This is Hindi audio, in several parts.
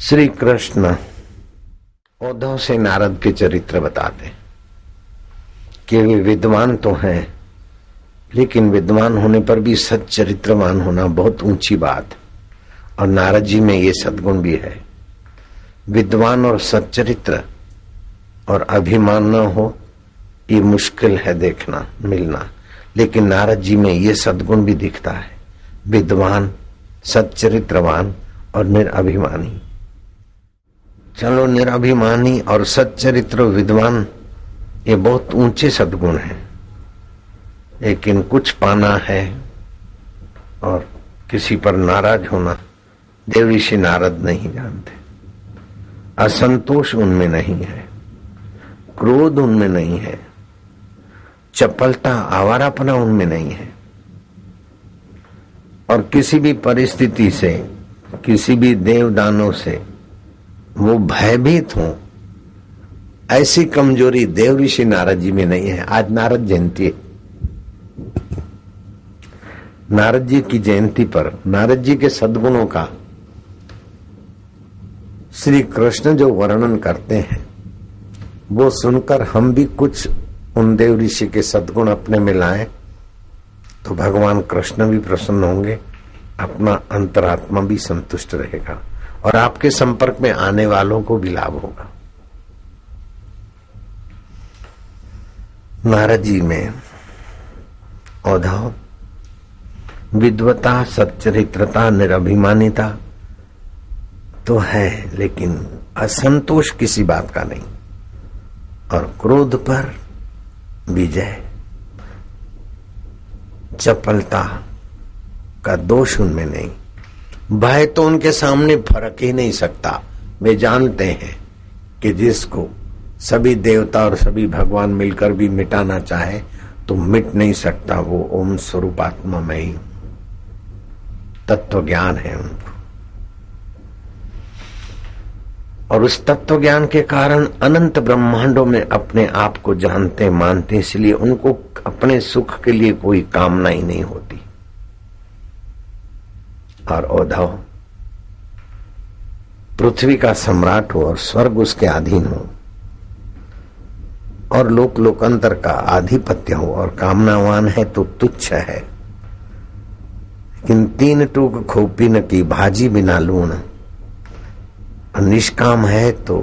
श्री कृष्ण उद्धव से नारद के चरित्र बताते। कि वे विद्वान तो हैं, लेकिन विद्वान होने पर भी सच्चरित्रवान होना बहुत ऊँची बात, और नारद जी में ये सदगुण भी है। विद्वान और सच्चरित्र और अभिमान न हो, ये मुश्किल है देखना, मिलना, लेकिन नारद जी में ये सदगुण भी दिखता है। विद्वान, सच्चरित्रवान और निरअभिमानी चलो निराभिमानी और सच्चरित्र विद्वान, ये बहुत ऊँचे सदगुण हैं। लेकिन कुछ पाना है और किसी पर नाराज़ होना, देव ऋषि नारद नहीं जानते। असंतोष उनमें नहीं है, क्रोध उनमें नहीं है, चपलता, आवारापना उनमें नहीं है। और किसी भी परिस्थिति से, किसी भी देवदानों से वो भयभीत हो। ऐसी कमज़ोरी देव ऋषि नारद जी में नहीं है। आज नारद जयंती है। नारद जी की जयंती पर नारद जी के सद्गुणों का श्री कृष्ण जो वर्णन करते हैं, वो सुनकर हम भी कुछ उन देव ऋषि के सद्गुण अपने में लाए तो भगवान कृष्ण भी प्रसन्न होंगे, अपना अंतरात्मा भी संतुष्ट रहेगा। और आपके संपर्क में आने वालों को भी लाभ होगा। नारद जी में औधव विद्वता, सच्चरित्रता, निरभिमानिता तो है, लेकिन असंतोष किसी बात का नहीं। और क्रोध पर विजय, चपलता का दोष उनमें नहीं। भय तो उनके सामने फ़र्क ही नहीं सकता। वे जानते हैं कि जिसको सभी देवता और सभी भगवान मिलकर भी मिटाना चाहे तो मिट नहीं सकता वो ओम स्वरूपात्मा में ही तत्व ज्ञान है उनको। और उस तत्व ज्ञान के कारण अनंत ब्रह्मांडों में अपने आप को जानते, मानते, इसलिए उनको अपने सुख के लिए कोई कामना ही नहीं होती। और औधव पृथ्वी का सम्राट हो और स्वर्ग उसके अधीन हो। और लोक लोकांतर का आधिपत्य हो और कामनावान है तो तुच्छ है। लेकिन तीन टूक खोपी न की भाजी बिना लूण निष्काम है तो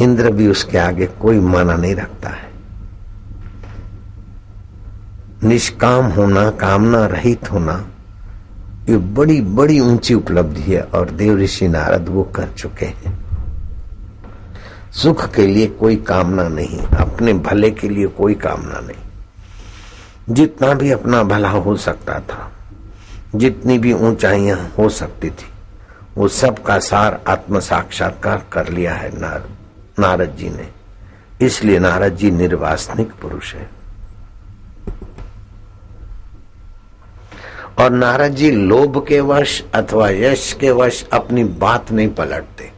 इंद्र भी उसके आगे कोई माना नहीं रखता है। निष्काम होना कामना रहित होना ये बड़ी बड़ी ऊँची उपलब्धि है और देव ऋषि नारद वो कर चुके हैं। सुख के लिए कोई कामना नहीं अपने भले के लिए कोई कामना नहीं। जितना भी अपना भला हो सकता था जितनी भी ऊंचाइयाँ हो सकती थी वो सब का सार आत्म साक्षात्कार कर लिया है नार, नारद जी ने। इसलिए नारद जी निर्वासनिक पुरुष है। और नारद जी लोभ के वश अथवा यश के वश अपनी बात नहीं पलटते।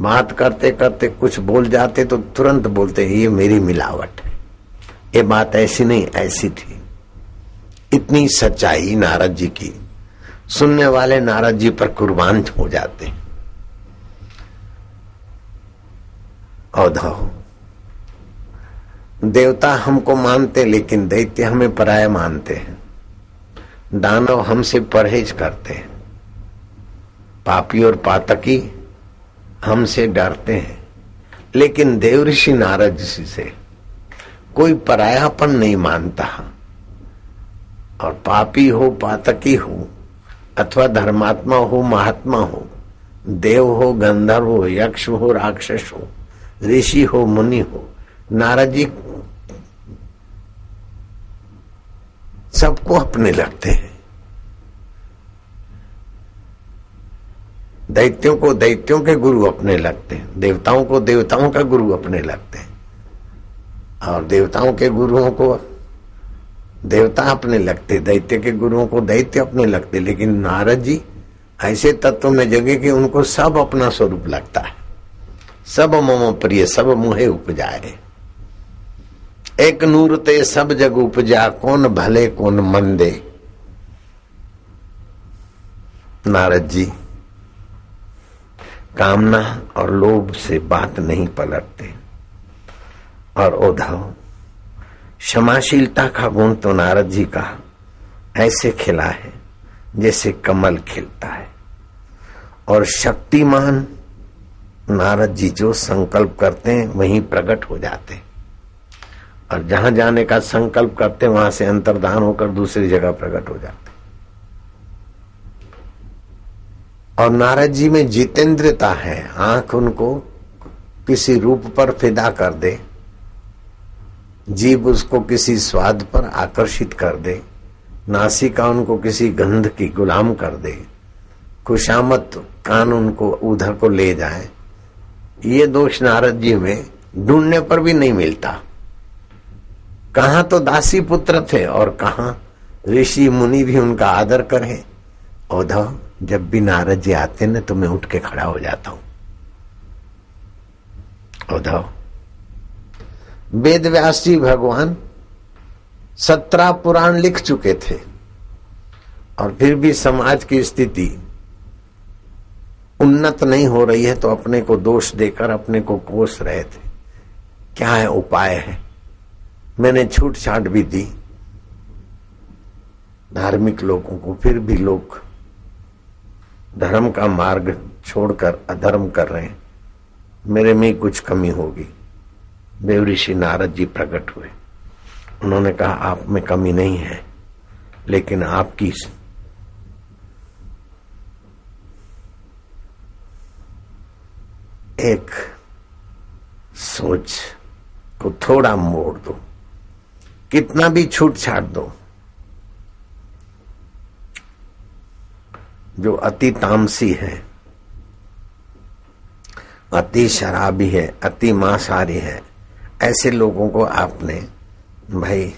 बात करते करते कुछ बोल जाते तो तुरंत बोलते, ये मेरी मिलावट है। ये बात ऐसी नहीं, ऐसी थी। इतनी सच्चाई नारद जी की। सुनने वाले नारद जी पर कुर्बान हो जाते औधव देवता हमको मानते, लेकिन दैत्य हमें पराया मानते हैं। दानव हमसे परहेज करते हैं। पापी और पातकी हमसे डरते हैं। लेकिन देव ऋषि नारद जी से कोई परायापन नहीं मानता। और पापी हो, पातकी हो, अथवा धर्मात्मा हो, महात्मा हो, देव हो, गंधर्व हो, यक्ष हो, राक्षस हो, ऋषि हो, मुनि हो, नारद जी सबको अपने लगते हैं। दैत्यों को दैत्यों के गुरु अपने लगते हैं। देवताओं को देवताओं का गुरु अपने लगते हैं। और देवताओं के गुरुओं को देवता अपने लगते, दैत्य के गुरुओं को दैत्य अपने लगते। लेकिन नारद जी ऐसे तत्व में जगे कि उनको सब अपना स्वरूप लगता है। सब मम प्रिय, सब मुहे उपजाए। एक नूर ते सब जग उपजा, कौन भले, कौन मंदे। नारद जी, कामना और लोभ से बात नहीं पलटते। और उद्धव क्षमाशीलता का गुण तो नारद जी का ऐसे खिला है, जैसे कमल खिलता है। और शक्तिमान नारद जी जो संकल्प करते हैं, वहीं प्रकट हो जाते और जहाँ जाने का संकल्प करते वहाँ से अंतर्धान होकर दूसरी जगह प्रकट हो जाते और नारद जी में जितेंद्रता है, आँख उनको किसी रूप पर फिदा कर दे, जीव उसको किसी स्वाद पर आकर्षित कर दे, नासिका उनको किसी गंध की गुलाम कर दे, खुशामत कान उनको उधर को ले जाए, ये दोष नारद जी में ढूँढने पर भी नहीं मिलता। कहा तो दासी पुत्र थे और कहा ऋषि मुनि भी उनका आदर करे। औधव जब भी नारद जी आते न तो मैं उठ के खड़ा हो जाता हूँ। औधव वेद व्यास जी भगवान, सत्रह पुराण लिख चुके थे, और फिर भी समाज की स्थिति उन्नत नहीं हो रही है तो अपने को दोष देकर अपने को कोस रहे थे। क्या है उपाय है? मैंने छूट छाट भी दी। धार्मिक लोगों को फिर भी लोग धर्म का मार्ग छोड़कर अधर्म कर रहे हैं। मेरे में कुछ कमी होगी। देव ऋषि नारद जी प्रकट हुए। उन्होंने कहा, आप में कमी नहीं है, लेकिन आपकी एक सोच को थोड़ा मोड़ दो। कितना भी छूट छाट दो। जो अति तामसी है, अति शराबी है, अति मांसाहारी है, ऐसे लोगों को आपने भाई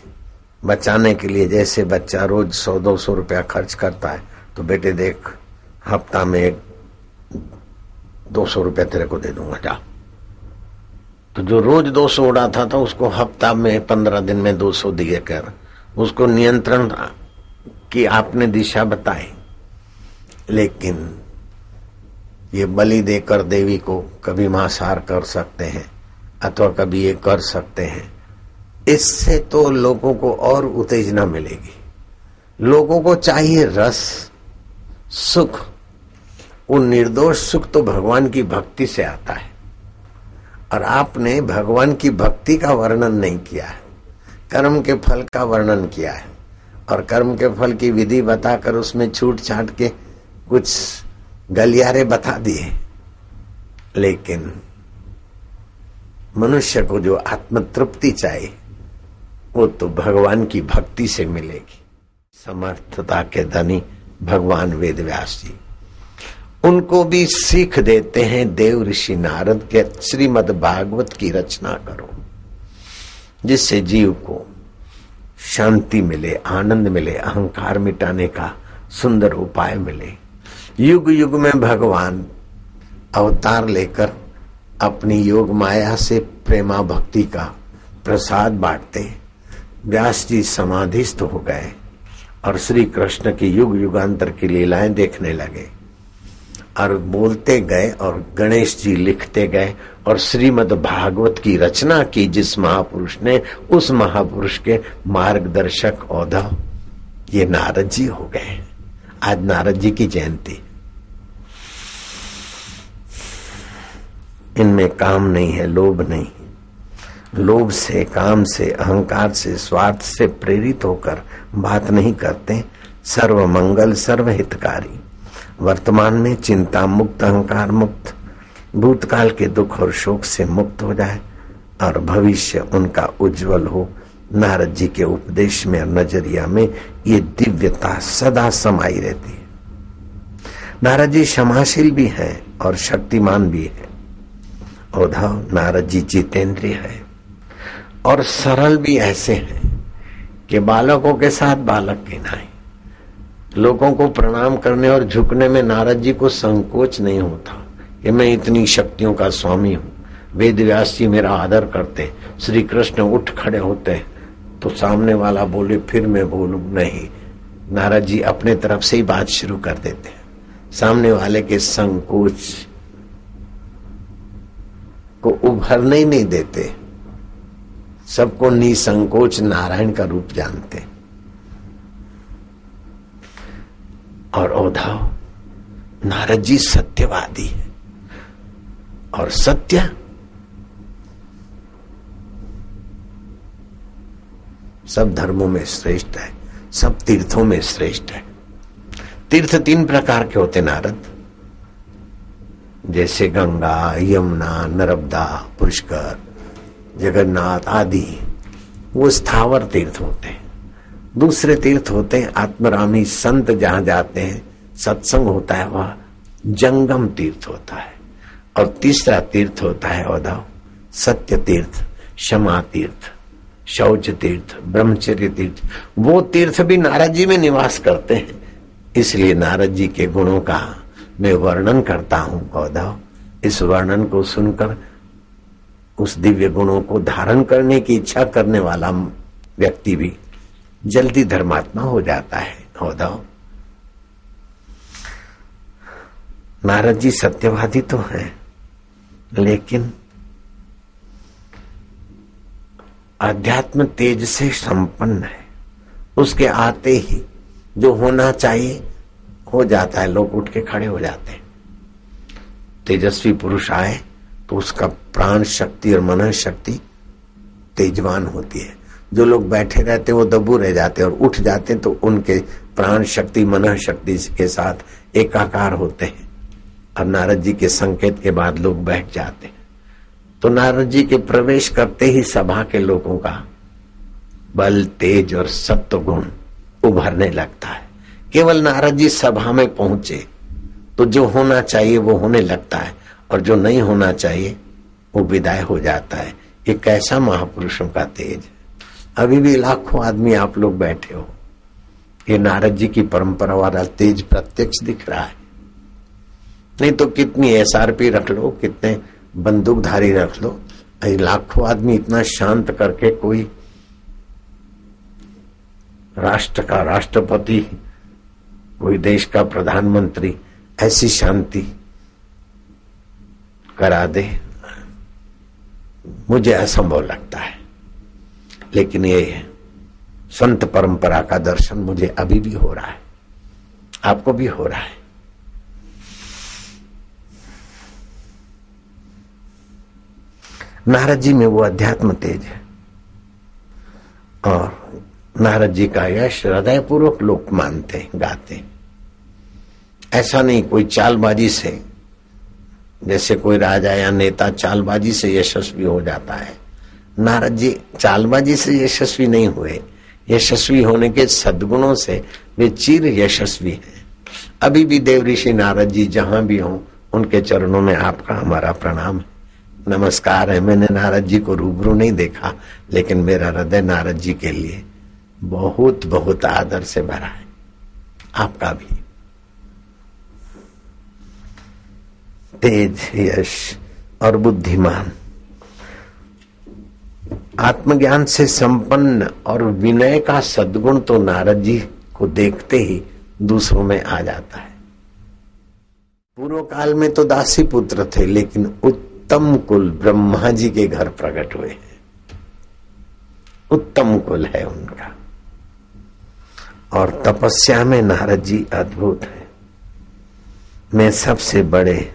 बचाने के लिए जैसे बच्चा रोज सौ, दो सौ रुपया खर्च करता है तो बेटे देख, हफ़्ता में दो सौ रुपया तेरे को दे दूँगा, जा। तो जो रोज दो सौ उड़ाता था उसको हफ़्ता में पंद्रह दिन में दो सौ दिए कर। उसको नियंत्रण की आपने दिशा बताई। लेकिन ये बलि देकर देवी को कभी मांसाहार कर सकते हैं, अथवा कभी ये कर सकते हैं। इससे तो लोगों को और उत्तेजना मिलेगी। लोगों को चाहिए रस, सुख। वो निर्दोष सुख तो भगवान की भक्ति से आता है। और आपने भगवान की भक्ति का वर्णन नहीं किया है। कर्म के फल का वर्णन किया है। और कर्म के फल की विधि बताकर उसमें छूट छाट के कुछ गलियारे बता दिए। लेकिन मनुष्य को जो आत्म तृप्ति चाहिए, वो तो भगवान की भक्ति से मिलेगी। समर्थता के धनी भगवान वेद व्यास जी। उनको भी सीख देते हैं देव ऋषि नारद के श्रीमद भागवत की रचना करो, जिससे जीव को शांति मिले, आनंद मिले, अहंकार मिटाने का सुंदर उपाय मिले। युग युग में भगवान अवतार लेकर अपनी योग माया से प्रेमा भक्ति का प्रसाद बांटते, व्यास जी समाधिस्थ हो गए और श्री कृष्ण की युग युगांतर की लीलाएँ देखने लगे। और बोलते गए और गणेश जी लिखते गए और श्रीमद भागवत की रचना की जिस महापुरुष ने, उस महापुरुष के मार्गदर्शक औधा। ये नारद जी हो गए आज नारद जी की जयंती। इनमें काम नहीं है, लोभ नहीं। लोभ से, काम से, अहंकार से, स्वार्थ से प्रेरित होकर बात नहीं करते। सर्व मंगल सर्व हितकारी वर्तमान में चिंता मुक्त, अहंकार मुक्त, भूतकाल के दुख और शोक से मुक्त हो जाए और भविष्य उनका उज्जवल हो। नारद जी के उपदेश में और नज़रिया में ये दिव्यता सदा समाई रहती है। नारद जी क्षमाशील भी हैं और शक्तिमान भी है। उद्धव नारद जी जितेंद्रिय है और सरल भी ऐसे हैं कि बालकों के साथ बालक के नहीं। लोगों को प्रणाम करने और झुकने में नारद जी को संकोच नहीं होता कि मैं इतनी शक्तियों का स्वामी हूँ। वेद व्यास जी मेरा आदर करते श्री कृष्ण उठ खड़े होते तो सामने वाला बोले, फिर मैं बोलू, नहीं। नारद जी अपने तरफ़ से ही बात शुरू कर देते सामने वाले के संकोच को उभरने ही नहीं देते। सबको निसंकोच नारायण का रूप जानते और औधाव नारद जी सत्यवादी है। और सत्य सब धर्मों में श्रेष्ठ है, सब तीर्थों में श्रेष्ठ है। तीर्थ तीन प्रकार के होते नारद। जैसे गंगा, यमुना, नर्मदा, पुष्कर, जगन्नाथ आदि, वो स्थावर तीर्थ होते हैं। दूसरे तीर्थ होते हैं, आत्मरामी संत जहाँ जाते हैं, सत्संग होता है, वह जंगम तीर्थ होता है। और तीसरा तीर्थ होता है औधव सत्य तीर्थ, क्षमा तीर्थ, शौच तीर्थ, ब्रह्मचर्य तीर्थ। वो तीर्थ भी नारद जी में निवास करते हैं। इसलिए नारद जी के गुणों का मैं वर्णन करता हूँ औधव इस वर्णन को सुनकर, उस दिव्य गुणों को धारण करने की इच्छा करने वाला व्यक्ति भी जल्दी धर्मात्मा हो जाता है। औधव नारद जी सत्यवादी तो हैं, लेकिन अध्यात्म तेज से संपन्न है। उसके आते ही जो होना चाहिए, हो जाता है। लोग उठ के खड़े हो जाते हैं। तेजस्वी पुरुष आए तो उसका प्राण शक्ति और मन शक्ति तेजवान होती है। जो लोग बैठे रहते हैं, वो दबू रह जाते हैं और उठ जाते हैं तो उनके प्राण शक्ति, मन शक्ति के साथ एकाकार होते हैं। और नारद जी के संकेत के बाद लोग बैठ जाते हैं। तो नारद जी के प्रवेश करते ही सभा के लोगों का बल, तेज और सत्व गुण उभरने लगता है। केवल नारद जी सभा में पहुँचे तो जो होना चाहिए वो होने लगता है, और जो नहीं होना चाहिए, वो विदाय हो जाता है। ये कैसा महापुरुषों का तेज अभी भी लाखों आदमी आप लोग बैठे हो। ये नारद जी की परंपरा वाला तेज प्रत्यक्ष दिख रहा है। नहीं तो कितनी एसआरपी रख लो, कितने बंदूकधारी रख लो लाखों आदमी इतना शांत करके कोई राष्ट्र का राष्ट्रपति, कोई देश का प्रधानमंत्री ऐसी शांति करा दे। मुझे असंभव लगता है। लेकिन ये संत परंपरा का दर्शन मुझे अभी भी हो रहा है। आपको भी हो रहा है। नारद जी में वो अध्यात्म तेज है। और नारद जी का यश हृदय पूर्वक लोग मानते, गाते। ऐसा नहीं कोई चालबाजी से, जैसे कोई राजा या नेता चालबाजी से यशस्वी हो जाता है। नारद जी चालबाजी से यशस्वी नहीं हुए। यशस्वी होने के सदगुणों से वे चिर यशस्वी हैं। अभी भी देव ऋषि नारद जी जहाँ भी हों, उनके चरणों में आपका हमारा प्रणाम है। नमस्कार है, मैंने नारद जी को रूबरू नहीं देखा, लेकिन मेरा हृदय नारद जी के लिए बहुत बहुत आदर से भरा है। आपका भी। तेज यश और बुद्धिमान। आत्मज्ञान से संपन्न और विनय का सद्गुण तो नारद जी को देखते ही दूसरों में आ जाता है। पूर्व काल में तो दासी पुत्र थे, लेकिन उत्तम कुल ब्रह्मा जी के घर प्रकट हुए हैं। उत्तम कुल है उनका। और तपस्या में नारद जी अद्भुत है। मैं सबसे बड़े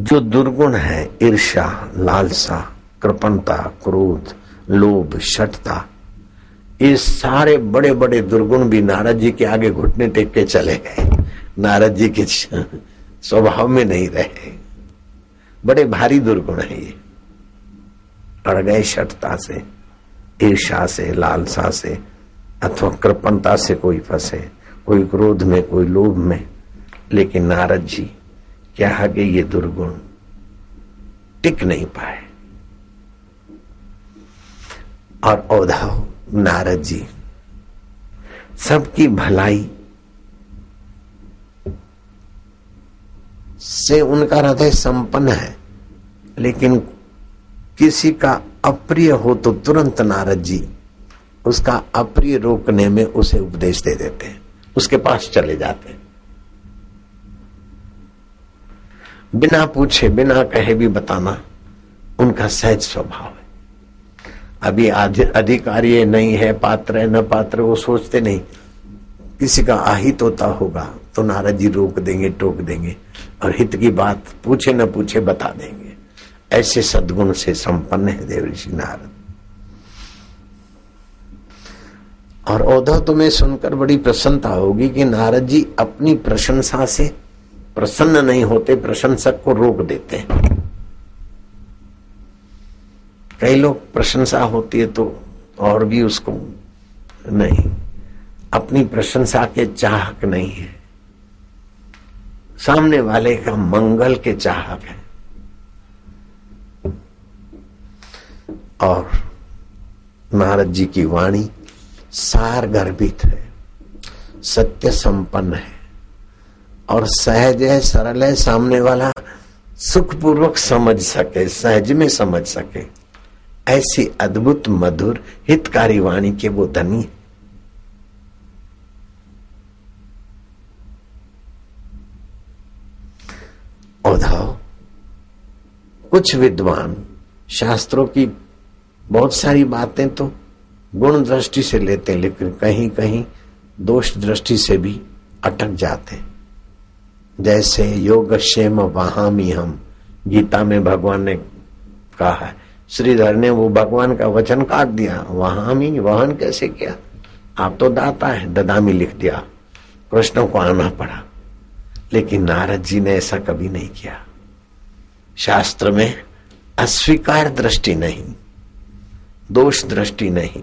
जो दुर्गुण है ईर्षा लालसा, कृपणता, क्रोध, लोभ शटता ये सारे बड़े बड़े दुर्गुण भी नारद जी के आगे घुटने टेक के चले गए। नारद जी के स्वभाव में नहीं रहे। बड़े भारी दुर्गुण है ये। अड़ गए शटता से ईर्षा से, लालसा से, अथवा कृपणता से कोई फंसे, कोई क्रोध में, कोई लोभ में। लेकिन नारद जी क्या आगे ये दुर्गुण टिक नहीं पाए? और औधाव नारद जी, सबकी भलाई से उनका हृदय संपन्न है, लेकिन किसी का अप्रिय हो तो तुरंत नारद जी उसका अप्रिय रोकने में उसे उपदेश दे देते हैं। उसके पास चले जाते हैं। बिना पूछे, बिना कहे भी बताना उनका सहज स्वभाव है। अभी अधिकारी नहीं है, पात्र है, न पात्र वो सोचते नहीं। किसी का आहित होता होगा तो नारद जी रोक देंगे, टोक देंगे और हित की बात पूछे न पूछे बता देंगे। ऐसे सदगुण से संपन्न है देव ऋषि नारद। और औधव तुम्हें सुनकर बड़ी प्रसन्नता होगी कि नारद जी अपनी प्रशंसा से प्रसन्न नहीं होते, प्रशंसक को रोक देते हैं। कई लोग प्रशंसा होती है तो और भी उसको नहीं, अपनी प्रशंसा के चाहक नहीं है। सामने वाले का मंगल के चाहक है। और नारद जी की वाणी सार गर्भित है, सत्य संपन्न है। और सहज है, सरल है, सामने वाला सुखपूर्वक समझ सके, सहज में समझ सके। ऐसी अद्भुत, मधुर, हितकारी वाणी के वो धनी है। कुछ विद्वान शास्त्रों की बहुत सारी बातें तो गुण दृष्टि से लेते हैं, लेकिन कहीं कहीं दोष दृष्टि से भी अटक जाते जैसे योग क्षेम वहामी हम। गीता में भगवान ने कहा है, श्रीधर ने वो भगवान का वचन काट दिया। वहामी वहन कैसे किया? आप तो दाता है, ददामी लिख दिया। कृष्ण को आना पड़ा। लेकिन नारद जी ने ऐसा कभी नहीं किया। शास्त्र में अस्वीकार दृष्टि नहीं, दोष दृष्टि नहीं,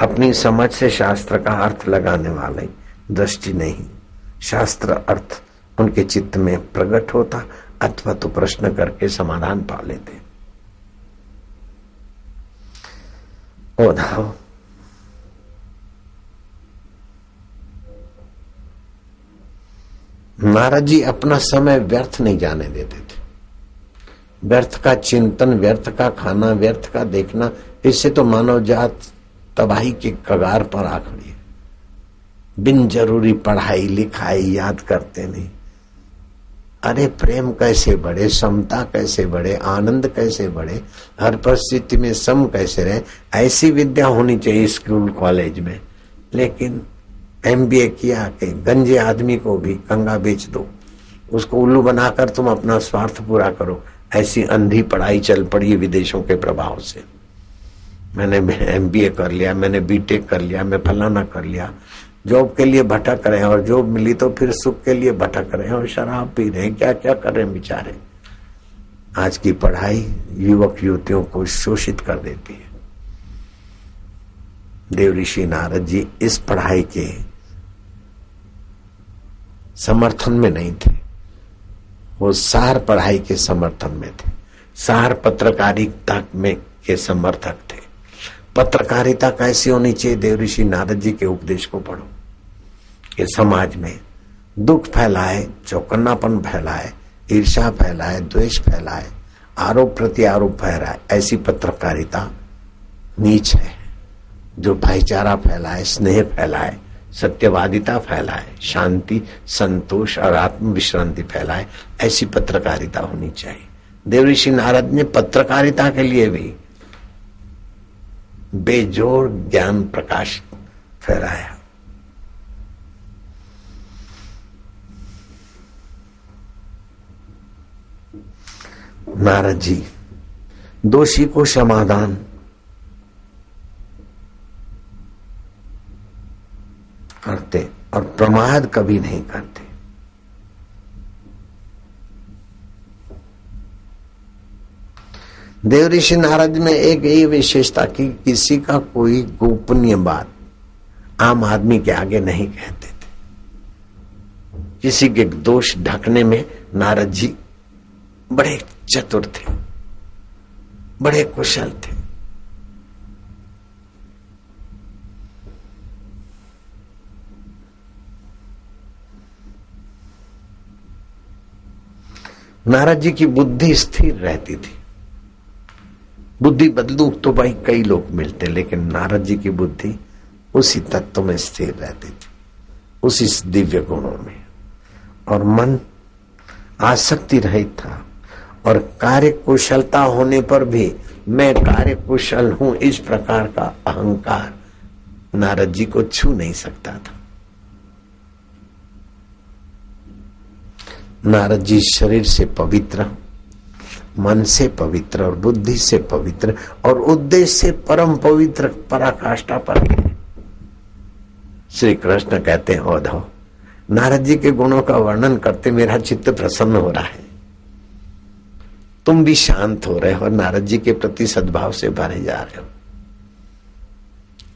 अपनी समझ से शास्त्र का अर्थ लगाने वाले दृष्टि नहीं। शास्त्र अर्थ उनके चित्त में प्रकट होता, अथवा तो प्रश्न करके समाधान पा लेते। ओधाव नारद जी अपना समय व्यर्थ नहीं जाने देते थे। व्यर्थ का चिंतन, व्यर्थ का खाना, व्यर्थ का देखना, इससे तो मानव जात तबाही के कगार पर आ खड़ी है। बिन ज़रूरी पढ़ाई, लिखाई याद करते नहीं। अरे प्रेम कैसे बढ़े, समता कैसे बढ़े, आनंद कैसे बढ़े, हर परिस्थिति में सम कैसे रहे, ऐसी विद्या होनी चाहिए स्कूल, कॉलेज में। लेकिन एमबीए किया कि गंजे आदमी को भी कंगा बेच दो। उसको उल्लू बनाकर तुम अपना स्वार्थ पूरा करो। ऐसी अंधी पढ़ाई चल पड़ी विदेशों के प्रभाव से। मैंने एम बी ए कर लिया, मैंने बीटेक कर लिया, मैं फलाना कर लिया। जॉब के लिए भटक रहे हैं और जॉब मिली तो फिर सुख के लिए भटक रहे हैं और शराब पी रहे हैं क्या क्या कर रहे हैं बेचारे? आज की पढ़ाई युवक युवतियों को शोषित कर देती है। देव ऋषि नारद जी इस पढ़ाई के समर्थन में नहीं थे। वो सार पढ़ाई के समर्थन में थे। सार पत्रकारिता में के समर्थक थे। पत्रकारिता कैसी होनी चाहिए? देव ऋषि नारद जी के उपदेश को पढ़ो। कि समाज में दुख फैलाए, चौकन्नापन फैलाए ईर्षा फैलाए, द्वेष फैलाए, आरोप प्रति आरोप फैलाए ऐसी पत्रकारिता नीच है। जो भाईचारा फैलाए, स्नेह फैलाए, सत्यवादिता फैलाए, शांति, संतोष और आत्म विश्रांति फैलाए, ऐसी पत्रकारिता होनी चाहिए। देव ऋषि नारद ने पत्रकारिता के लिए भी बेजोड़ ज्ञान प्रकाश फैलाया। नारद जी दोषी को समाधान करते और प्रमाद कभी नहीं करते। देव ऋषि नारद में एक यही विशेषता कि किसी का कोई गोपनीय बात आम आदमी के आगे नहीं कहते थे। किसी के दोष ढकने में नारद जी बड़े चतुर थे, बड़े कुशल थे। नारद जी की बुद्धि स्थिर रहती थी। बुद्धि बदलू तो भाई कई लोग मिलते, लेकिन नारद जी की बुद्धि उसी तत्व में स्थिर रहती थी, उसी दिव्य गुणों में। और मन आसक्ति रहित था और कार्य कुशलता होने पर भी मैं कार्य कुशल हूँ, इस प्रकार का अहंकार नारद जी को छू नहीं सकता था। नारद जी शरीर से पवित्र, मन से पवित्र और बुद्धि से पवित्र और उद्देश्य से परम पवित्र पराकाष्ठा पर श्री कृष्ण कहते हैं औधव नारद जी के गुणों का वर्णन करते मेरा चित्त प्रसन्न हो रहा है। तुम भी शांत हो रहे हो और नारद जी के प्रति सद्भाव से भरे जा रहे हो।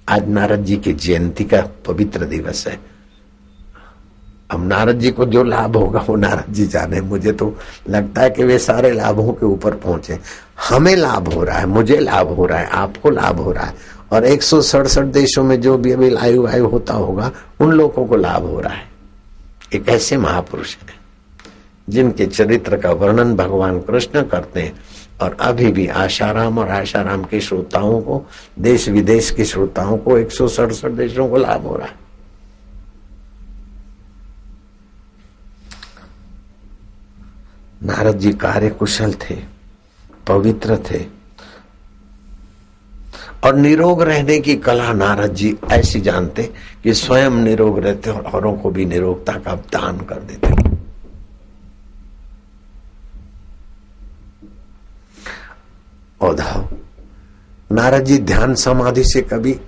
आज नारद जी की जयंती का पवित्र दिवस है। अब नारद जी को जो लाभ होगा, वो नारद जी जाने। मुझे तो लगता है कि वे सारे लाभों के ऊपर पहुँचे। हमें लाभ हो रहा है, मुझे लाभ हो रहा है, आपको लाभ हो रहा है। और एक सौ सड़सठ देशों में जो भी अभी लायु वायु होता होगा, उन लोगों को लाभ हो रहा है। एक ऐसे महापुरुष है। जिनके चरित्र का वर्णन भगवान कृष्ण करते हैं। और अभी भी आशाराम और आशाराम के श्रोताओं को, देश विदेश के श्रोताओं को एक सौ सड़सठ देशों को लाभ हो रहा है। नारद जी कार्य कुशल थे, पवित्र थे। और निरोग रहने की कला नारद जी ऐसी जानते कि स्वयं निरोग रहते और औरों को भी निरोगता का दान कर देते औधाव नारद जी ध्यान समाधि से कभी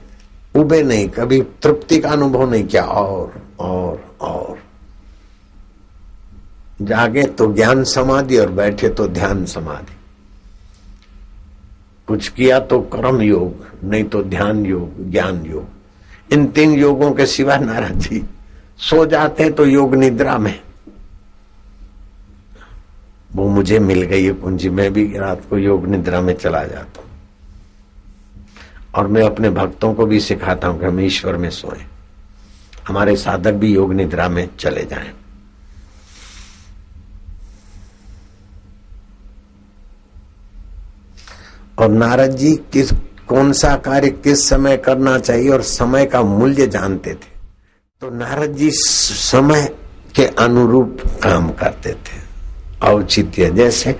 उबे नहीं, कभी तृप्ति का अनुभव नहीं, किया और और और। जागे तो ज्ञान समाधि और बैठे तो ध्यान समाधि। कुछ किया तो कर्म योग, नहीं तो ध्यान योग, ज्ञान योग। इन तीन योगों के सिवा नाराज़ जी सो जाते तो योग निद्रा में। वो मुझे मिल गई है पूंजी। मैं भी रात को योग निद्रा में चला जाता हूँ। और मैं अपने भक्तों को भी सिखाता हूँ कि हम ईश्वर में सोए। हमारे साधक भी योग निद्रा में चले जाएँ। और नारद जी, किस, कौन सा कार्य किस समय करना चाहिए और समय का मूल्य जानते थे? तो नारद जी समय के अनुरूप काम करते थे। औचित्य। जैसे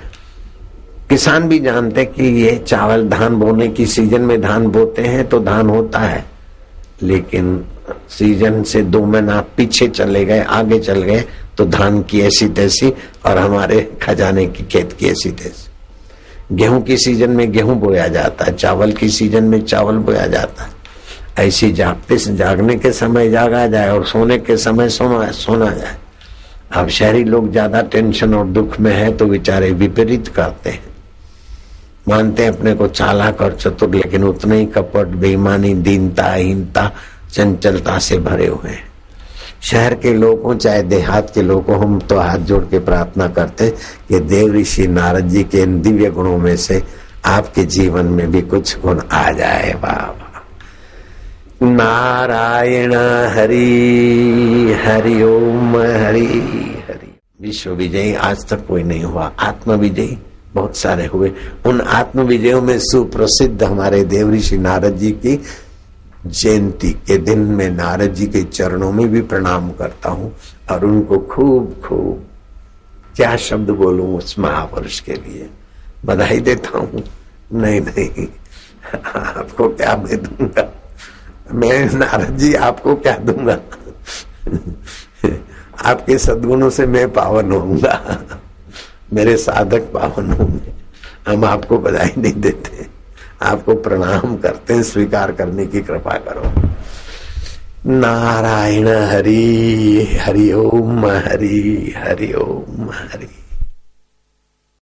किसान भी जानते कि ये चावल धान बोने की सीज़न में धान बोते हैं तो धान होता है, लेकिन सीज़न से दो महीना पीछे चले गए, आगे चल गए तो धान की ऐसी तैसी और हमारे खजाने की खेत की ऐसी तैसी। गेहूँ की सीज़न में गेहूँ बोया जाता है, चावल की सीज़न में चावल बोया जाता है। ऐसी जागते जागने के समय जागा जाए और सोने के समय सोना सोना जाए। अब शहरी लोग ज़्यादा टेंशन और दुख में है तो बेचारे विपरीत करते हैं। मानते हैं अपने को चालाक और चतुर, लेकिन उतने ही कपट, बेईमानी, दीनता हीनता चंचलता से भरे हुए हैं। शहर के लोगों चाहे देहात के लोगों हम तो हाथ जोड़ के प्रार्थना करते कि देव ऋषि नारद जी के इन दिव्य गुणों में से आपके जीवन में भी कुछ गुण आ जाए बाबा। नारायण हरि हरि ओम हरि हरि। विश्व विजयी आज तक कोई नहीं हुआ। आत्म विजयी बहुत सारे हुए। उन आत्म विजयों में सुप्रसिद्ध हमारे देव ऋषि नारद जी की जयंती के दिन में नारद जी के चरणों में भी प्रणाम करता हूँ और उनको खूब खूब क्या शब्द बोलूँ उस महापुरुष के लिए? बधाई देता हूँ। नहीं नहीं, आपको क्या मैं दूँगा? मैं नारद जी आपको क्या दूँगा? आपके सदगुणों से मैं पावन होऊँगा। मेरे साधक पावन होंगे। हम आपको बधाई नहीं देते। आपको प्रणाम करते हैं, स्वीकार करने की कृपा करो। नारायण हरि हरि ओम हरि हरि ओम हरि।